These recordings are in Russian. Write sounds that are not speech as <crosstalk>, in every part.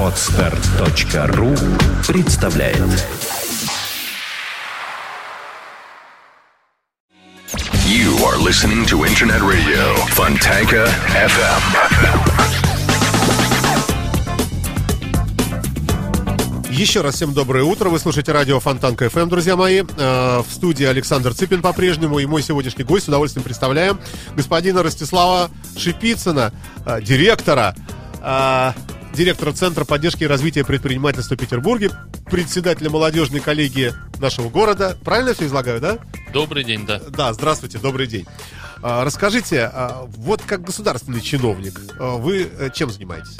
Отстар.ру представляет You are listening to Internet Radio Fontanka FM. Еще раз всем доброе утро. Вы слушаете радио Фонтанка ФМ, друзья мои. Э, В студии Александр Цыпин по-прежнему. И мой сегодняшний гость с удовольствием представляем господина Ростислава Шипицына, э, директора, э, директора Центра поддержки и развития предпринимательства в Петербурге, председателя молодежной коллегии нашего города. Правильно все излагаю, да? Добрый день, да. Да, здравствуйте, добрый день. Расскажите, вот как государственный чиновник, вы чем занимаетесь?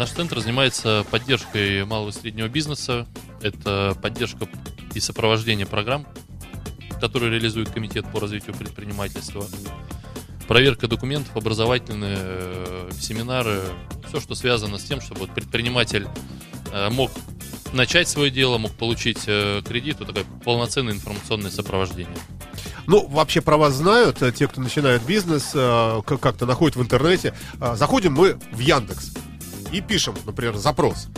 Наш центр занимается поддержкой малого и среднего бизнеса. Это поддержка и сопровождение программ, которые реализует Комитет по развитию предпринимательства. Проверка документов, образовательные э, семинары, все, что связано с тем, чтобы предприниматель э, мог начать свое дело, мог получить э, кредит, вот такое полноценное информационное сопровождение. Ну, вообще про вас знают, те, кто начинает бизнес, как-то находят в интернете. Заходим мы в Яндекс и пишем, например, запрос.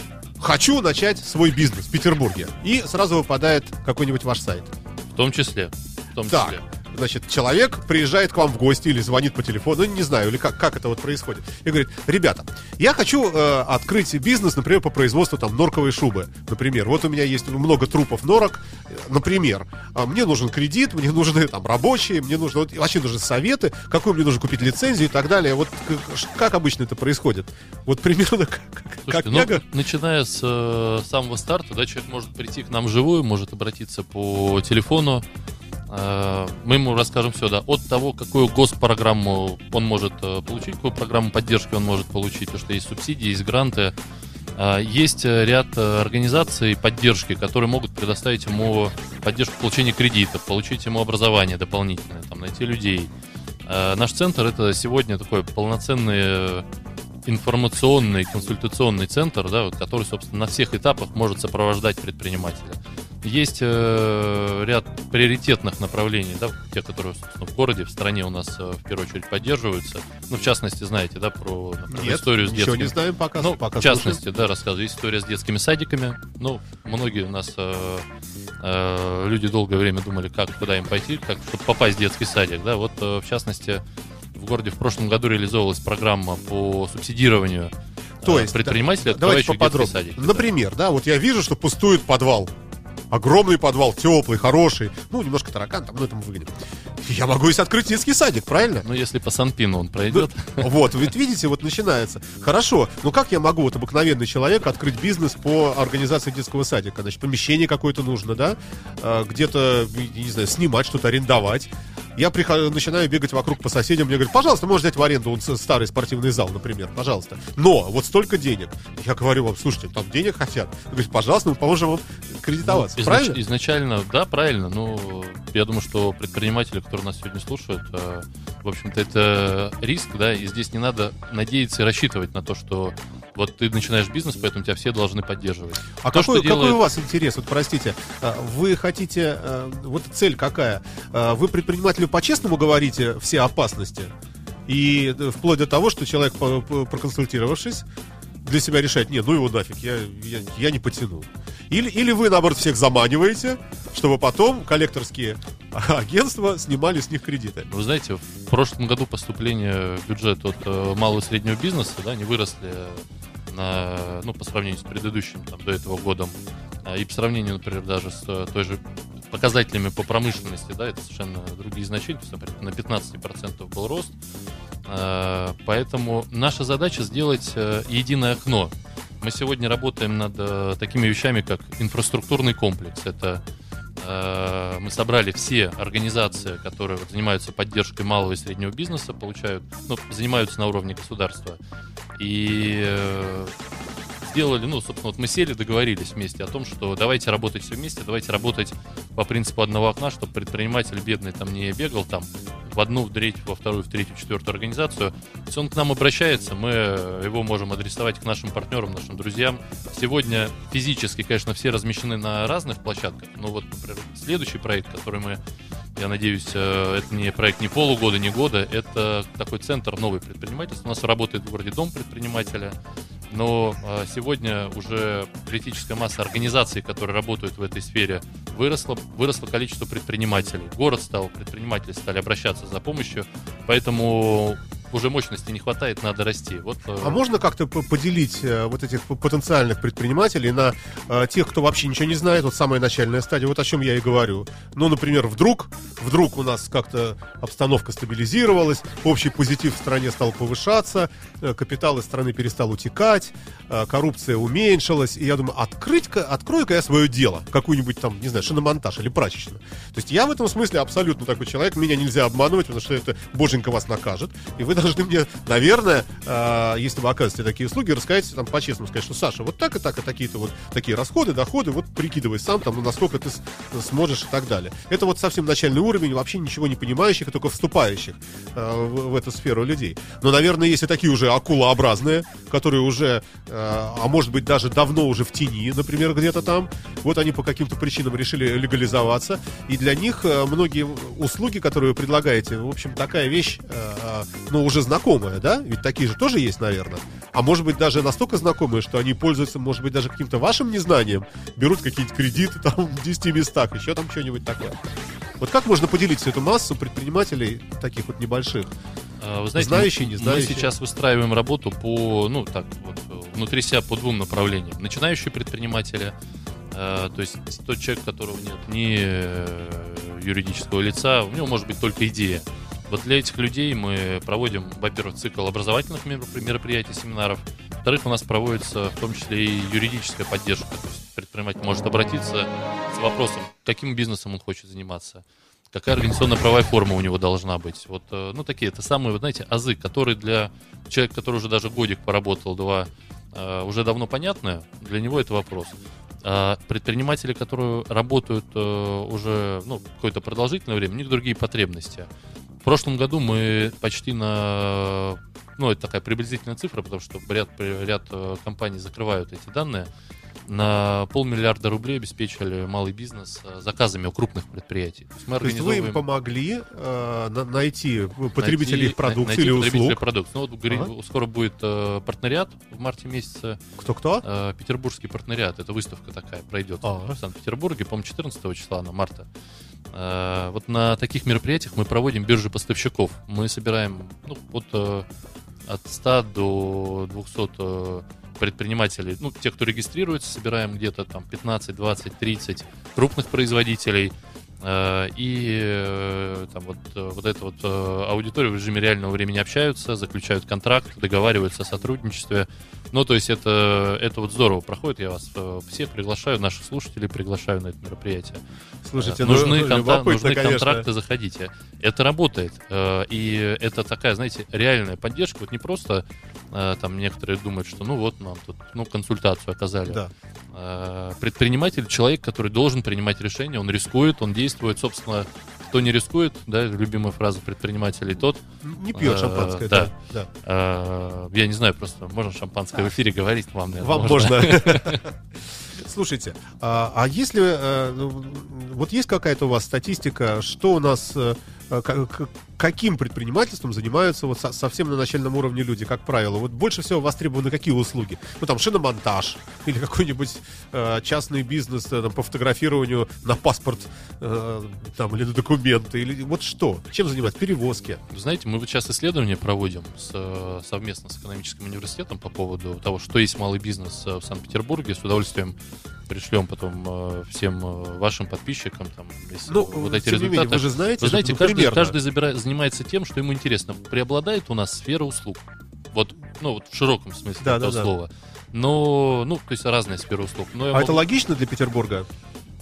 Хочу начать свой бизнес в Петербурге. И сразу выпадает какой-нибудь ваш сайт. В том числе. В том Так, числе. значит, человек приезжает к вам в гости или звонит по телефону, ну, не знаю, или как, как это вот происходит, и говорит, ребята, я хочу э, открыть бизнес, например, по производству там норковой шубы, например. Вот у меня есть много трупов норок, например. А мне нужен кредит, мне нужны там рабочие, мне нужно, вот, вообще нужны советы, какую мне нужно купить лицензию и так далее. Вот как обычно это происходит? Вот примерно <laughs> как, Слушайте, как ну, Яга? начиная с э, самого старта, да, человек может прийти к нам вживую, может обратиться по телефону. Э, мы ему расскажем все, да, от того, какую госпрограмму он может э, получить, какую программу поддержки он может получить, потому что есть субсидии, есть гранты. Э, Есть э, ряд э, организаций поддержки, которые могут предоставить ему поддержку получения кредитов, получить ему образование дополнительное, там, найти людей. Э, Наш центр это сегодня такой полноценный э, информационный, консультационный центр, да, который, собственно, на всех этапах может сопровождать предпринимателя. Есть э, ряд приоритетных направлений, да, те, которые, собственно, в городе, в стране у нас э, в первую очередь поддерживаются. Ну, в частности, знаете, да, про например, Нет, историю с детскими не знаем пока. ну, пока в частности, да, рассказываю. Есть история с детскими садиками. Ну, многие у нас э, э, люди долгое время думали, как, куда им пойти, как, чтобы попасть в детский садик. Да, вот, э, в частности, в городе в прошлом году реализовывалась программа по субсидированию э, То есть, предпринимателей, да, давайте поподробнее. садик. Например, да, вот я вижу, что пустует подвал. Огромный подвал, теплый, хороший. Ну, немножко таракан, там, ну, это мы выгоним. Я могу здесь открыть детский садик, правильно? Ну, если по Санпину он пройдет. Вот, ведь видите, вот начинается. Хорошо, ну как я могу, вот обыкновенный человек, открыть бизнес по организации детского садика? Значит, помещение какое-то нужно, да? А, Где-то, не знаю, снимать что-то, арендовать. Я прихожу, начинаю бегать вокруг по соседям, мне говорят, пожалуйста, можешь взять в аренду с- старый спортивный зал, например, пожалуйста. Но вот столько денег. Я говорю вам, слушайте, там денег хотят. Он говорит, пожалуйста, мы поможем вам кредитоваться. Ну, изнач- Правильно? Изначально, да, правильно. Ну, я думаю, что предприниматели, которые нас сегодня слушают, э, в общем-то, это риск, да, и здесь не надо надеяться и рассчитывать на то, что вот ты начинаешь бизнес, поэтому тебя все должны поддерживать. А То, какой, делает- какой у вас интерес? Вот простите, а, вы хотите, а, вот цель какая? А, Вы предпринимателю по-честному говорите все опасности? И э, вплоть до того, что человек, проконсультировавшись, для себя решает, нет, ну его нафиг, я, я, я не потяну. Или, или вы, наоборот, всех заманиваете, чтобы потом коллекторские <laughs> агентства снимали с них кредиты. Вы знаете, в прошлом году поступления в бюджет от э, малого и среднего бизнеса, да, они выросли на, ну, по сравнению с предыдущим, там, до этого годом. А, И по сравнению, например, даже с э, той же показателями по промышленности, да, это совершенно другие значения, есть, например, на 15% был рост. А, Поэтому наша задача сделать э, единое окно. Мы сегодня работаем над э, такими вещами, как инфраструктурный комплекс. Это мы собрали все организации, которые занимаются поддержкой малого и среднего бизнеса, получают, ну, занимаются на уровне государства. И э, сделали, ну, собственно, вот мы сели, договорились вместе о том, что давайте работать все вместе, давайте работать по принципу одного окна, чтобы предприниматель бедный там не бегал там в одну, в третью, во вторую, в третью, в четвертую организацию. Если он к нам обращается, мы его можем адресовать к нашим партнерам, нашим друзьям. Сегодня физически, конечно, все размещены на разных площадках, но вот, например, следующий проект, который мы я надеюсь, э, это не проект не полугода, не года, это такой центр новый предпринимательства. У нас работает в городе Дом предпринимателя, но э, сегодня уже критическая масса организаций, которые работают в этой сфере, выросла, выросло количество предпринимателей. Город стал, предприниматели стали обращаться за помощью, поэтому уже мощности не хватает, надо расти. Вот, э, А можно как-то поделить э, вот этих потенциальных предпринимателей на э, тех, кто вообще ничего не знает, вот самая начальная стадия, вот о чем я и говорю. Ну, например, вдруг, вдруг у нас как-то обстановка стабилизировалась, общий позитив в стране стал повышаться, капитал из страны перестал утекать, коррупция уменьшилась, и я думаю, открыть-ка, открою-ка я свое дело, какую-нибудь там, не знаю, шиномонтаж или прачечную. То есть я в этом смысле абсолютно такой человек, меня нельзя обманывать, потому что это боженька вас накажет, и вы должны мне, наверное, э, если вы оказываете такие услуги, рассказать там по-честному, сказать, что Саша, вот так и так, и такие-то вот такие расходы, доходы, вот прикидывай сам там, ну, насколько ты сможешь и так далее. Это вот совсем начальный уровень, вообще ничего не понимающих, а только вступающих э, в, в эту сферу людей. Но, наверное, есть и такие уже акулообразные, которые уже, э, а может быть, даже давно уже в тени, например, где-то там. Вот они по каким-то причинам решили легализоваться. И для них э, многие услуги, которые вы предлагаете, в общем, такая вещь, э, ну, уже знакомая, да? Ведь такие же тоже есть, наверное. А может быть, даже настолько знакомые, что они пользуются, может быть, даже каким-то вашим незнанием, берут какие-то кредиты там в 10 местах, еще там что-нибудь такое. Вот как можно поделить всю эту массу предпринимателей таких вот небольших? А, Вы знаете, Знающие, не знающие. Мы сейчас выстраиваем работу по, ну так, вот, внутри себя по двум направлениям. Начинающие предприниматели, э, то есть тот человек, у которого нет ни э, юридического лица, у него может быть только идея. Вот для этих людей мы проводим, во-первых, цикл образовательных мероп- мероприятий, семинаров. Во-вторых, у нас проводится в том числе и юридическая поддержка. То есть предприниматель может обратиться с вопросом, каким бизнесом он хочет заниматься, какая организационно-правовая форма у него должна быть. Вот, э, ну, такие, это самые, вы знаете, азы, которые для человека, который уже даже годик поработал, два, э, уже давно понятны, для него это вопрос. А предприниматели, которые работают э, уже ну, какое-то продолжительное время, у них другие потребности. В прошлом году мы почти на... Ну, это такая приблизительная цифра, потому что ряд, ряд э, компаний закрывают эти данные. На полмиллиарда рублей обеспечили малый бизнес э, заказами у крупных предприятий. То есть мы То есть вы им помогли э, на- найти потребителей найти- их продукции найти или услуг? продукции. Ну, вот Ага. скоро будет э, партнериат в марте месяце. Кто-кто? Э, Петербургский партнериат. Это выставка такая пройдет А. в Санкт-Петербурге, по-моему, 14 числа, на марта. Э, вот на таких мероприятиях мы проводим биржи поставщиков. Мы собираем ну, от, э, от 100 до 200 э, предпринимателей, ну, те, кто регистрируется, собираем где-то там 15, 20, 30 крупных производителей. И там вот, вот эта вот аудитория в режиме реального времени общаются, заключают контракт, договариваются о сотрудничестве. Ну, то есть это, это вот здорово проходит. Я вас э, всех приглашаю, наших слушателей приглашаю на это мероприятие. Слушайте, Э, ну, нужны, ну, конта- нужны конечно. контракты, заходите. Это работает. Э, И это такая, знаете, реальная поддержка. Вот не просто там некоторые думают, что ну вот нам тут ну, консультацию оказали. Да. Предприниматель, человек, который должен принимать решения, он рискует, он действует, собственно, кто не рискует, да, любимая фраза предпринимателей, тот, Не пьет Э, шампанское, да. да. да. э, я не знаю, просто можно шампанское в эфире говорить вам, наверное, Вам можно. <laughs> Слушайте, а, а если э, ну, вот есть какая-то у вас статистика, что у нас каким предпринимательством занимаются вот со- совсем на начальном уровне люди, как правило? Вот больше всего востребованы какие услуги? Ну там шиномонтаж или какой-нибудь э, частный бизнес э, там, по фотографированию на паспорт э, там или на документы или вот что? Чем занимаются? Перевозки? Знаете, мы вот сейчас исследования проводим с, э, совместно с экономическим университетом по поводу того, что есть малый бизнес э, в Санкт-Петербурге. С удовольствием пришлем потом э, всем э, вашим подписчикам там, если Ну, вот эти не менее, результаты. вы же знаете, Вы знаете, ну, каждый, примерно. каждый забирает- занимается тем, что ему интересно. Преобладает у нас сфера услуг. Вот, ну, вот в широком смысле Да, этого да, да. слова. Но, ну, то есть разная сфера услуг. Но А это могу- логично для Петербурга?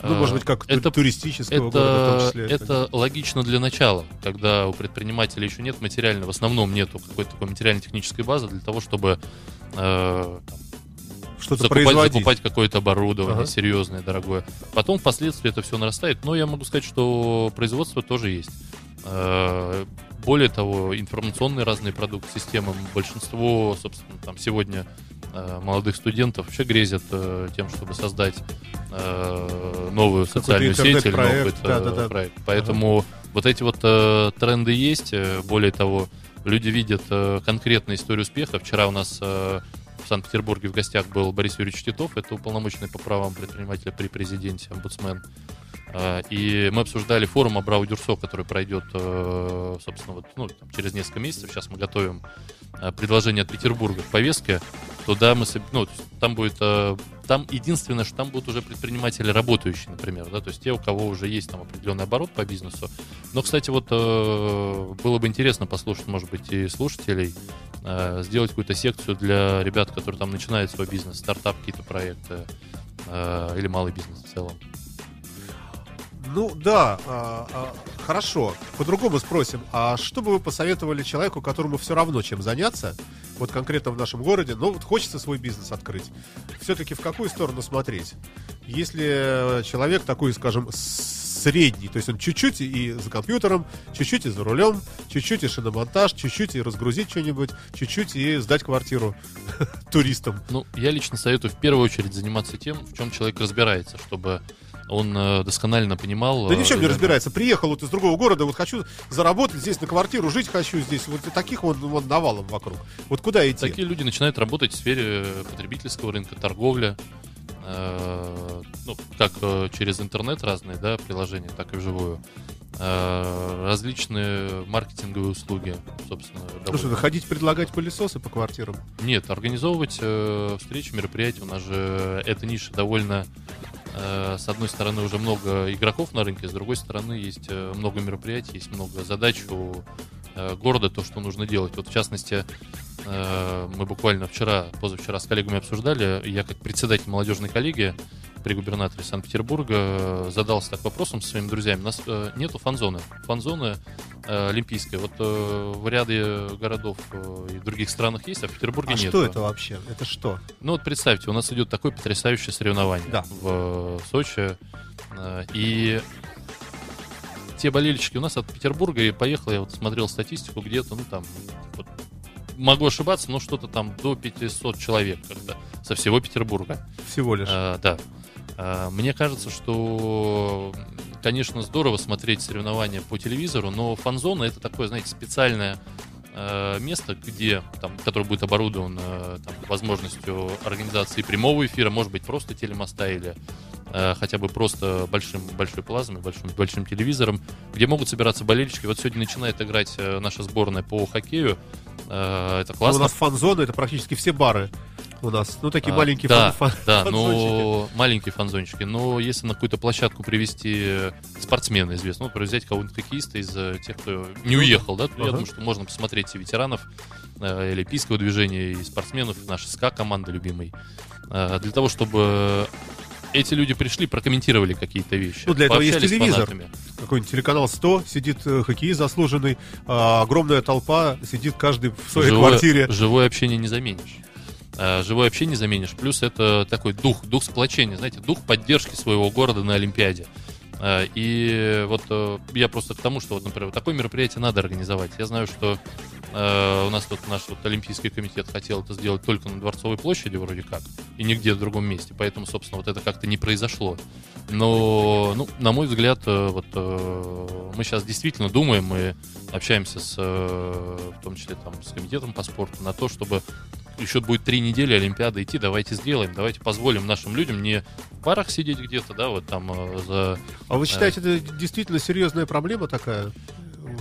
Ну, может быть, как это туристического города в том это, числе. это логично для начала, когда у предпринимателя еще нет материального, в основном нету какой-то такой материально-технической базы для того, чтобы э, что-то закупать, производить. закупать какое-то оборудование Ага. серьезное, дорогое. Потом впоследствии это все нарастает, но я могу сказать, что производство тоже есть. Э, Более того, информационные разные продукты, системы, большинство, собственно, там сегодня э, молодых студентов вообще грезят э, тем, чтобы создать новую Какой-то социальную сеть или новый да-да-да. проект. Поэтому Вот эти вот тренды есть. Более того, люди видят конкретную историю успеха. Вчера у нас Санкт-Петербурге в гостях был Борис Юрьевич Титов, это уполномоченный по правам предпринимателя при президенте, омбудсмен. Э, И мы обсуждали форум Абрау Дюрсо, который пройдет, э, собственно, вот, ну, там, через несколько месяцев. Сейчас мы готовим э, предложение от Петербурга в повестке. Туда мы, ну, там будет, э, там единственное, что там будут уже предприниматели работающие, например, да, то есть те, у кого уже есть там определенный оборот по бизнесу. Но, кстати, вот было бы интересно послушать, может быть, и слушателей, сделать какую-то секцию для ребят, которые там начинают свой бизнес, стартап, какие-то проекты или малый бизнес в целом. Ну да, а, а, хорошо. По-другому спросим. А что бы вы посоветовали человеку, которому все равно чем заняться, вот конкретно в нашем городе, но вот хочется свой бизнес открыть? Все-таки в какую сторону смотреть? Если человек такой, скажем, средний, то есть он чуть-чуть и за компьютером, чуть-чуть и за рулем, чуть-чуть и шиномонтаж, чуть-чуть и разгрузить что-нибудь, чуть-чуть и сдать квартиру <laughs> туристам. Ну, я лично советую в первую очередь заниматься тем, в чем человек разбирается, чтобы он э, досконально понимал. Да ни в э, чем не разбирается. Приехал вот из другого города, вот хочу заработать здесь на квартиру, жить хочу здесь. Вот таких вот, вот навалом вокруг. Вот куда идти? Такие люди начинают работать в сфере потребительского рынка, торговля, э, ну, как э, через интернет разные, да, приложения, так и вживую. Э, различные маркетинговые услуги, собственно. Что, довольно- ходить предлагать пылесосы по квартирам? Нет, организовывать э, встречи, мероприятия. У нас же эта ниша довольно, э, с одной стороны, уже много игроков на рынке, с другой стороны, есть э, много мероприятий, есть много задач у э, города, то, что нужно делать. Вот, в частности, э, мы буквально вчера, позавчера с коллегами обсуждали, я как председатель молодежной коллегии при губернаторе Санкт-Петербурга э, задался так вопросом со своими друзьями. У нас э, нету фан-зоны. Фан-зоны э, олимпийская. Вот в ряде городов и других странах есть, а в Петербурге А нет. что это вообще? Это что? Ну вот представьте, у нас идет такое потрясающее соревнование Да. в Сочи. И те болельщики у нас от Петербурга, и поехал, я вот смотрел статистику, где-то, ну там, вот, могу ошибаться, но что-то там до 500 человек когда со всего Петербурга. Всего лишь. А, да. А, Мне кажется, что, конечно, здорово смотреть соревнования по телевизору, но фан-зона это такое, знаете, специальное э, место, где, там, которое будет оборудовано там, возможностью организации прямого эфира, может быть, просто телемоста или э, хотя бы просто большим, большой плазмой, большим, большим телевизором, где могут собираться болельщики. Вот сегодня начинает играть э, наша сборная по хоккею. Э, Это Ну, у классно. нас фан-зона, это практически все бары у нас. Ну, такие А, маленькие да, фан- да, но маленькие фанзончики. Но если на какую-то площадку привести спортсмена известного, например, взять кого-нибудь хоккеиста из э, тех, кто не уехал, да, то я Ага. думаю, что можно посмотреть и ветеранов э, олимпийского движения, и спортсменов, наша СКА команда любимой, э, для того, чтобы эти люди пришли, прокомментировали какие-то вещи. Ну, для этого есть телевизор. Какой-нибудь телеканал 100, сидит э, хоккеист заслуженный, а огромная толпа, сидит каждый в своей живое, квартире. живое общение не заменишь. А, Живое общение заменишь. Плюс это такой дух, дух сплочения, знаете, дух поддержки своего города на Олимпиаде. А, И вот э, я просто к тому, что, вот, например, вот такое мероприятие надо организовать. Я знаю, что э, у нас тут наш вот Олимпийский комитет хотел это сделать только на Дворцовой площади вроде как, и нигде в другом месте. Поэтому, собственно, вот это как-то не произошло. Но, ну, на мой взгляд, э, вот э, мы сейчас действительно думаем, мы общаемся с, э, в том числе там, с комитетом по спорту, на то, чтобы еще будет три недели Олимпиады идти, давайте сделаем, давайте позволим нашим людям не в парах сидеть где-то, да, вот там э, за... А вы считаете, это действительно серьезная проблема такая?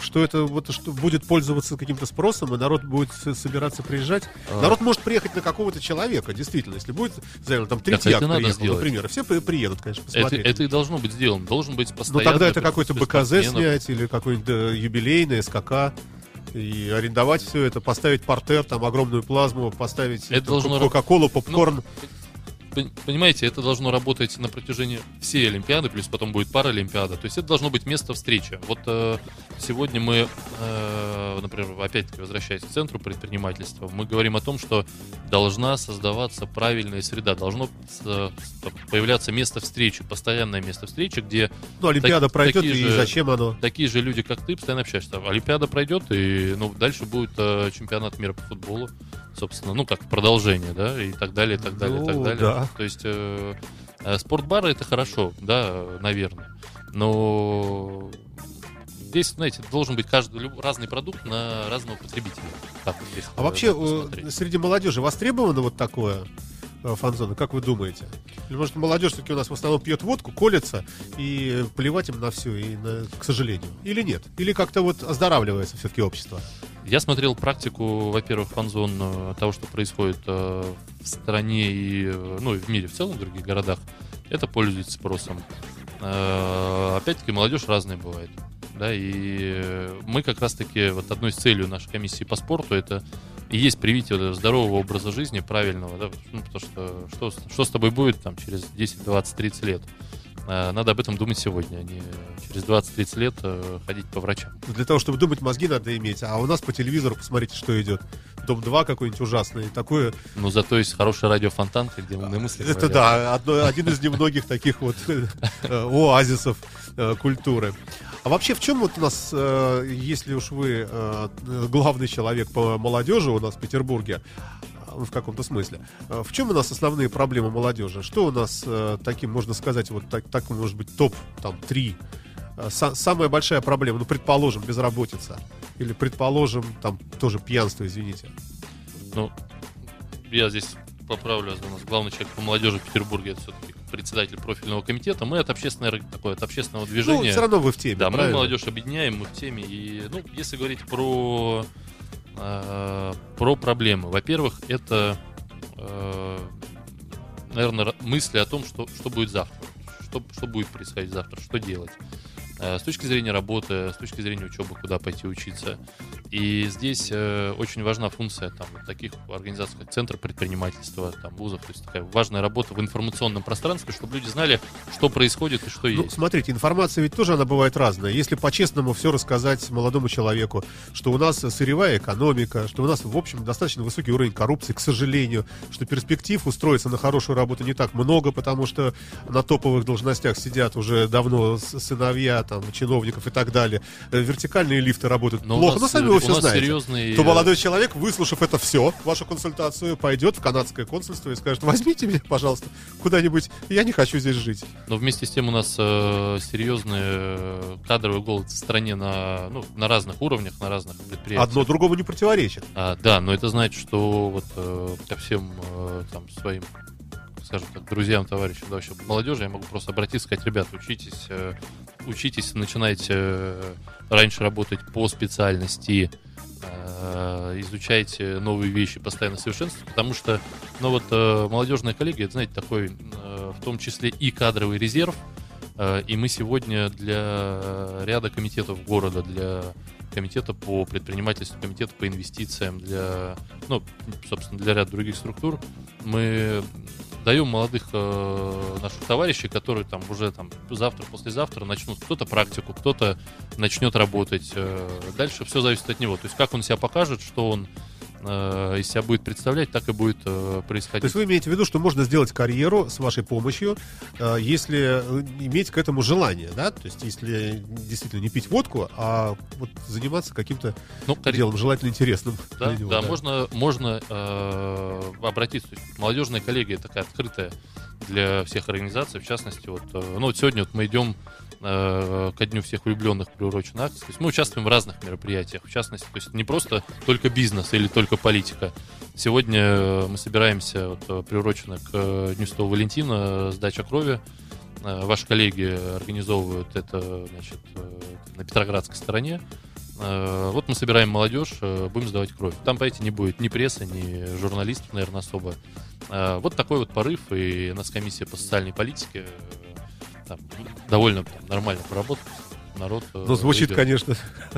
Что это вот что будет пользоваться каким-то спросом, и народ будет собираться приезжать? А. Народ может приехать на какого-то человека, действительно, если будет, заявлено, там это надо приехал, сделать. например, все при- приедут, конечно, Это, посмотреть. это и должно быть сделано, должен быть Ну постоянно... тогда это какой-то БКЗ снять или какой-нибудь юбилейный СКК и арендовать все это, поставить портер, там огромную плазму, поставить Это должно ко- Кока-Колу, попкорн. Ну, Понимаете, это должно работать на протяжении всей Олимпиады, плюс потом будет Паралимпиада. То есть это должно быть место встречи. Вот э, сегодня мы, э, например, опять-таки возвращаясь к центру предпринимательства, мы говорим о том, что должна создаваться правильная среда, должно с- появляться место встречи, постоянное место встречи, где Ну, Олимпиада так- пройдет, и же- зачем оно? такие же люди, как ты, постоянно общаешься. Олимпиада пройдет, и ну, дальше будет э, чемпионат мира по футболу, собственно, ну, как продолжение, да, и так далее, и так далее, и так Ну, далее. да. То есть э, э, спортбары это хорошо, да, наверное. Но здесь, знаете, должен быть каждый разный продукт на разного потребителя. Так, если А вообще, посмотреть. э, среди молодежи востребовано вот такое э, фан-зона, как вы думаете? Или, может, молодежь все-таки у нас в основном пьет водку, колется, и плевать им на все, и на- к сожалению. Или нет? Или как-то вот оздоравливается все-таки общество? Я смотрел практику, во-первых, фан-зон э, того, что происходит э, в стране и, э, ну, в мире в целом, в других городах. Это пользуется спросом. Опять-таки, молодежь разная бывает. Да, и мы как раз-таки, вот одной из целей нашей комиссии по спорту, это и есть привитие здорового образа жизни, правильного, да, ну, потому что что, что с тобой будет там через 10, 20, 30 лет? Э, Надо об этом думать сегодня, а не через 20-30 лет э, ходить по врачам. Для того, чтобы думать, мозги надо иметь. А у нас по телевизору, посмотрите, что идет. Дом 2 какой-нибудь ужасный. Такое. Но зато есть хороший радиофонтан, где умные мысли. Это говорят. да, одно- один из немногих таких вот э, оазисов э, культуры. А вообще, в чем вот у нас, э, если уж вы э, главный человек по молодежи у нас в Петербурге, э, в каком-то смысле, э, в чем у нас основные проблемы молодежи? Что у нас э, таким, можно сказать, вот так, так может быть, топ там три? Э, са- самая большая проблема, ну, предположим, безработица. Или, предположим, там тоже пьянство, извините. Ну, я здесь поправлю, у нас главный человек по молодежи в Петербурге, это все-таки председатель профильного комитета. Мы от общественного, такое, от общественного Ну, движения. все равно вы в теме, Да, мы правильно? молодежь объединяем, мы в теме. И, ну, если говорить про, э, про проблемы, во-первых, это, наверное, мысли о том, что, что будет завтра, что, что будет происходить завтра, что делать. Э, С точки зрения работы, с точки зрения учебы, куда пойти учиться. И здесь э, очень важна функция там, таких организаций, как Центр предпринимательства, там, вузов. То есть такая важная работа в информационном пространстве, чтобы люди знали, что происходит и что Ну, есть. смотрите, информация ведь тоже она бывает разная. Если по-честному все рассказать молодому человеку, что у нас сырьевая экономика, что у нас, в общем, достаточно высокий уровень коррупции, к сожалению, что перспектив устроиться на хорошую работу не так много, потому что на топовых должностях сидят уже давно сыновья там, чиновников и так далее. Э, Вертикальные лифты работают Но плохо, но сами э, вы все знаете. серьезный, То э, молодой человек, выслушав это все, вашу консультацию, пойдет в канадское консульство и скажет, возьмите меня, пожалуйста, куда-нибудь, я не хочу здесь жить. Но вместе с тем у нас э, серьезный э, кадровый голод в стране на, ну, на разных уровнях, на разных предприятиях. Одно другому не противоречит. А, да, но это значит, что вот э, ко всем э, там своим, скажем так, друзьям, товарищам, да, вообще молодежи, я могу просто обратиться и сказать, ребят, учитесь, э, учитесь, начинайте э, раньше работать по специальности, э, изучайте новые вещи, постоянно совершенствуйте, потому что, ну вот, молодежная коллегия, это, знаете, такой, в том числе и кадровый резерв, и мы сегодня для ряда комитетов города, для комитета по предпринимательству, комитета по инвестициям, для, ну, собственно, для ряда других структур, мы даем молодых э, наших товарищей, которые там уже там завтра, послезавтра начнут кто-то практику, кто-то начнет работать. Э, дальше все зависит от него. То есть как он себя покажет, что он э, из себя будет представлять, так и будет э, То происходить. есть вы имеете в виду, что можно сделать карьеру с вашей помощью, э, если э, иметь к этому желание, да? То есть если действительно не пить водку, а вот заниматься каким-то Ну, карь- делом желательно интересным. <laughs> Да, него, да, можно, можно э, обратиться. Молодежная коллегия такая открытая для всех организаций. В частности, вот, ну, вот сегодня вот мы идем э, ко дню всех влюбленных приуроченной акции. То есть мы участвуем в разных мероприятиях. В частности, то есть не просто только бизнес или только политика. Сегодня э, мы собираемся вот, э, приурочено к э, Дню Святого Валентина сдача крови. Ваши коллеги организовывают это значит, на Петроградской стороне. Вот мы собираем молодежь, будем сдавать кровь. Там, понимаете, не будет ни прессы, ни журналистов, наверное, особо. Вот такой вот порыв, и у нас комиссия по социальной политике там, довольно там, нормально поработала. Народ э, Но звучит, идет. конечно,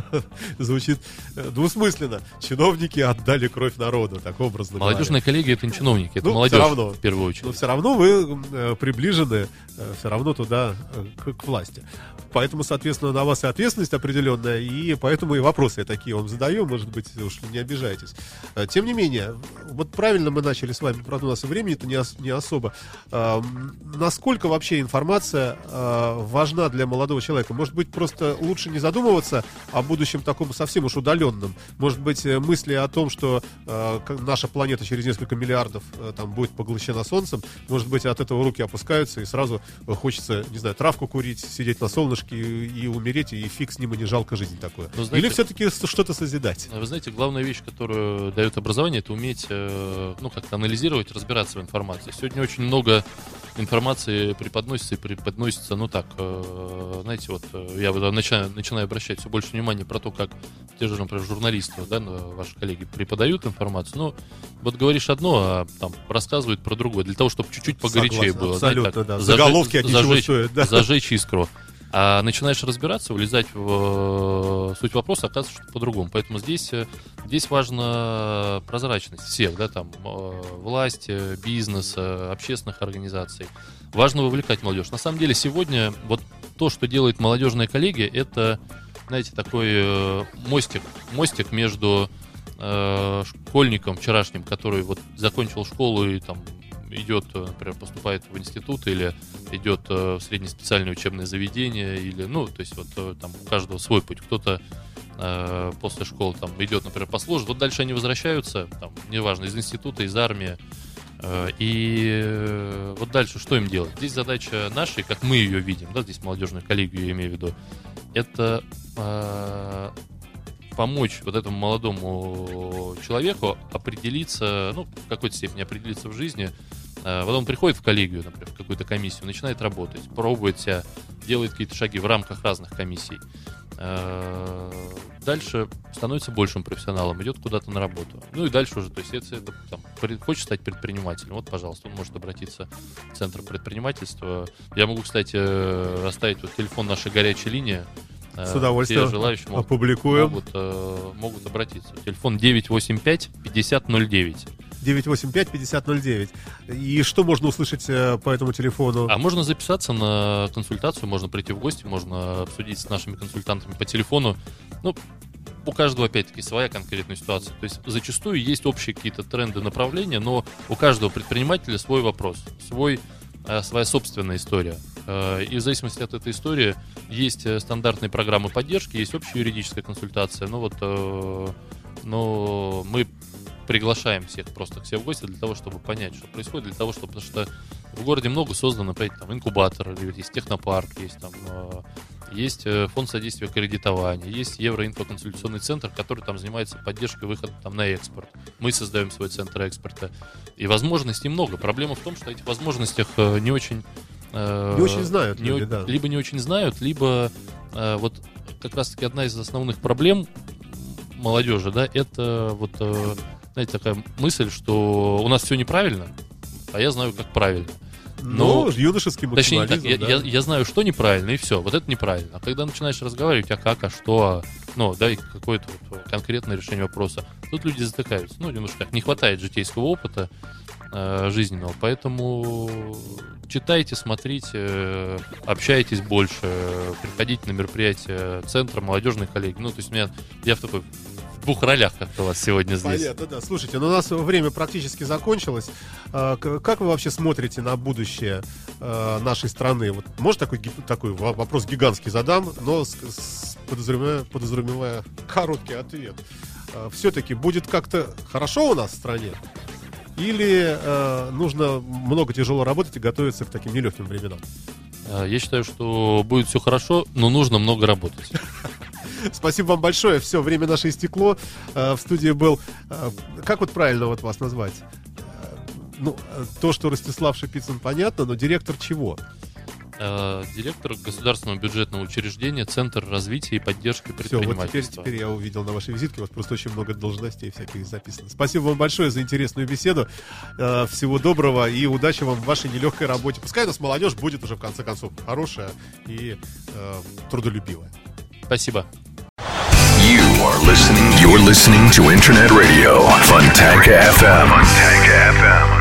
<laughs> звучит э, двусмысленно. Чиновники отдали кровь народу, так образно говоря. Молодежная коллегия это не чиновники, это Ну, молодежь равно. в первую Но очередь. все равно вы э, приближены все равно туда, к, к власти. Поэтому, соответственно, на вас и ответственность определенная, и поэтому и вопросы я такие вам задаю, может быть, уж не обижайтесь. Тем не менее, вот правильно мы начали с вами, правда, у нас и времени-то не, ос- не особо. Э, м, Насколько вообще информация важна для молодого человека? Может быть, просто просто лучше не задумываться о будущем таком совсем уж удаленном. Может быть, э, мысли о том, что э, наша планета через несколько миллиардов э, там будет поглощена Солнцем, может быть, от этого руки опускаются и сразу хочется, не знаю, травку курить, сидеть на солнышке и, и умереть, и фиг с ним, и не жалко жизнь такое. Но, знаете, Или все-таки что-то созидать? Вы знаете, главная вещь, которую дает образование, это уметь, ну, как-то анализировать, разбираться в информации. Сегодня очень много информации преподносится и преподносится, ну так, э, знаете, вот э, я начинаю, начинаю обращать все больше внимания про то, как те же, например, журналисты, да, ваши коллеги преподают информацию, ну, вот говоришь одно, а там рассказывают про другое, для того, чтобы чуть-чуть погорячее Согласен, было. Абсолютно, знаете, да. Заголовки от зажечь, стоят, да. Зажечь искру. А начинаешь разбираться, влезать в э, суть вопроса, оказывается, что по-другому. Поэтому здесь, э, здесь важна прозрачность всех, да, там, э, власти, бизнеса, общественных организаций. Важно вовлекать молодежь. На самом деле сегодня вот то, что делает молодежная коллегия, это, знаете, такой мостик, мостик между школьником вчерашним, который вот закончил школу и там идет, э, например, поступает в институт или идет э, в среднеспециальное учебное заведение, или, ну, то есть вот э, там у каждого свой путь. Кто-то э, после школы там идет, например, послужит, вот дальше они возвращаются, там, неважно, из института, из армии, и вот дальше что им делать? Здесь задача наша, как мы ее видим, да, здесь молодежную коллегию я имею в виду, это э, помочь вот этому молодому человеку определиться, ну, в какой-то степени определиться в жизни, Э, вот он приходит в коллегию, например, в какую-то комиссию, начинает работать, пробует себя, делает какие-то шаги в рамках разных комиссий. Э, дальше становится большим профессионалом, идет куда-то на работу. Ну и дальше уже, то есть если это, там, хочет стать предпринимателем, вот, пожалуйста, он может обратиться в Центр предпринимательства. Я могу, кстати, оставить вот телефон нашей горячей линии. Э, С удовольствием Все желающие могут, опубликуем. Могут, могут обратиться. Телефон 985 5009. 985-5009. И что можно услышать э, по этому телефону? А можно записаться на консультацию, можно прийти в гости, можно обсудить с нашими консультантами по телефону. Ну, у каждого, опять-таки, своя конкретная ситуация. То есть зачастую есть общие какие-то тренды, направления, но у каждого предпринимателя свой вопрос, свой, э, своя собственная история. Э, и в зависимости от этой истории есть стандартные программы поддержки, есть общая юридическая консультация. Ну вот, но мы приглашаем всех просто к себе в гости для того, чтобы понять, что происходит, для того, чтобы, потому что в городе много создано, например, там инкубатор, есть технопарк, есть там э, есть э, фонд содействия кредитования, есть Евроинфоконсультационный центр, который там занимается поддержкой выхода там на экспорт. Мы создаем свой центр экспорта. И возможностей много. Проблема в том, что этих возможностях э, не очень... Не очень знают не, люди, да. Либо не очень знают, либо вот как раз-таки одна из основных проблем молодежи, да, это вот знаете, такая мысль, что у нас все неправильно, а я знаю, как правильно. Но, ну, юношеский Точнее, так, я, да. я, я знаю, что неправильно, и все. Вот это неправильно. А когда начинаешь разговаривать, а как, а что, а, ну, дай какое-то вот конкретное решение вопроса, тут люди затыкаются. Ну, немножко не хватает житейского опыта э, жизненного. Поэтому читайте, смотрите, э, общайтесь больше, приходите на мероприятия центра молодежной коллеги. Ну, то есть у меня, я в такой двух ролях как-то у вас сегодня здесь. Понятно, да. Слушайте, ну у нас время практически закончилось. А, как вы вообще смотрите на будущее а, нашей страны? Вот, может, такой, такой вопрос гигантский задам, но с, с короткий ответ. А, Все-таки будет как-то хорошо у нас в стране? Или э, нужно много тяжело работать и готовиться к таким нелегким временам? Я считаю, что будет все хорошо, но нужно много работать. <laughs> Спасибо вам большое. Все, время наше истекло. Э, в студии был... Э, как вот правильно вот вас назвать? Э, ну, то, что Ростислав Шипицын, понятно, но директор чего? Директор государственного бюджетного учреждения Центр развития и поддержки предпринимательства. Все, вот теперь, теперь я увидел на вашей визитке, у вас просто очень много должностей всяких записано. Спасибо вам большое за интересную беседу. Всего доброго и удачи вам в вашей нелегкой работе. Пускай у нас молодежь будет уже в конце концов хорошая и э, трудолюбивая. Спасибо. You are listening. You're listening to Internet Radio Fontanka FM. Fontanka FM.